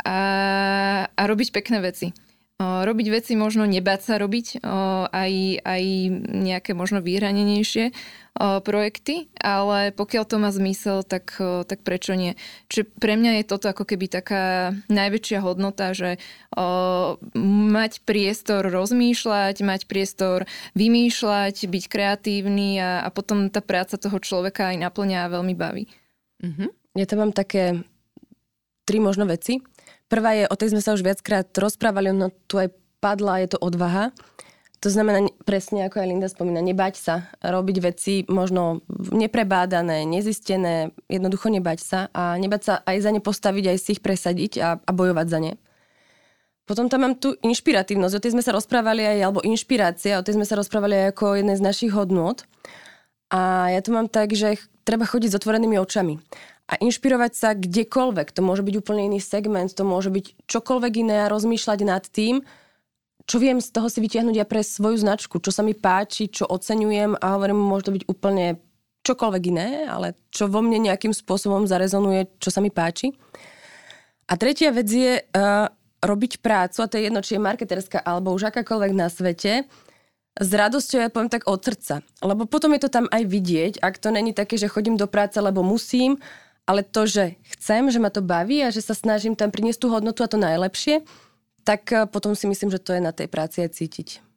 Speaker 3: a, a robiť pekné veci. Robiť veci možno nebáť sa robiť, aj, aj nejaké možno vyhranenejšie projekty, ale pokiaľ to má zmysel, tak, tak prečo nie? Čiže pre mňa je toto ako keby taká najväčšia hodnota, že mať priestor rozmýšľať, mať priestor vymýšľať, byť kreatívny a, a potom tá práca toho človeka aj naplňa a veľmi baví.
Speaker 4: Ja tam mám také tri možno veci. Prvá je, o tej sme sa už viackrát rozprávali, no tu aj padla, je to odvaha. To znamená, ne- presne ako aj Linda spomína, nebať sa robiť veci možno neprebádané, nezistené, jednoducho nebať sa a nebať sa aj za ne postaviť, aj si ich presadiť a, a bojovať za ne. Potom tam mám tu inšpiratívnosť, o tej sme sa rozprávali aj, alebo inšpirácia, o tej sme sa rozprávali aj ako jednej z našich hodnôt. A ja to mám tak, že treba chodiť s otvorenými očami a inšpirovať sa kdekoľvek. To môže byť úplne iný segment, to môže byť čokoľvek iné a rozmýšľať nad tým, čo viem z toho si vytiahnuť ja pre svoju značku, čo sa mi páči, čo oceňujem a hovorím, môže to byť úplne čokoľvek iné, ale čo vo mne nejakým spôsobom zarezonuje, čo sa mi páči. A tretia vec je uh, robiť prácu, a to je jedno, či je marketerská alebo už akákoľvek na svete, s radosťou, ja poviem tak od srdca. Lebo potom je to tam aj vidieť, ak to není také, že chodím do práce, lebo musím, ale to, že chcem, že ma to baví a že sa snažím tam priniesť tú hodnotu a to najlepšie, tak eh, potom si myslím, že to je na tej práci aj cítiť.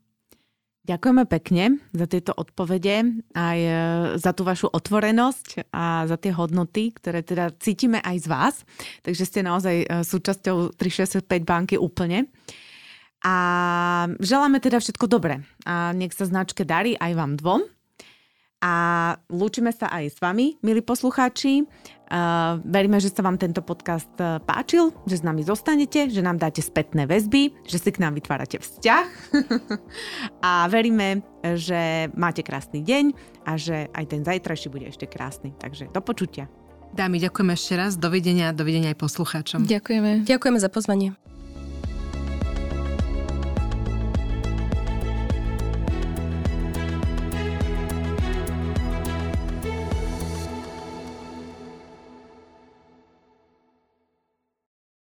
Speaker 1: Ďakujeme pekne za tieto odpovede, aj e, za tú vašu otvorenosť a za tie hodnoty, ktoré teda cítime aj z vás. Takže ste naozaj e, súčasťou 365 banky úplne. A želáme teda všetko dobré. A nech sa značke darí aj vám dvom. a lúčime sa aj s vami, milí poslucháči. Uh, veríme, že sa vám tento podcast uh, páčil, že s nami zostanete, že nám dáte spätné väzby, že si k nám vytvárate vzťah a veríme, že máte krásny deň a že aj ten zajtrajší bude ešte krásny. Takže do počutia.
Speaker 2: Dámy, ďakujeme ešte raz. Dovidenia, dovidenia aj poslucháčom.
Speaker 3: Ďakujeme.
Speaker 4: Ďakujeme za pozvanie.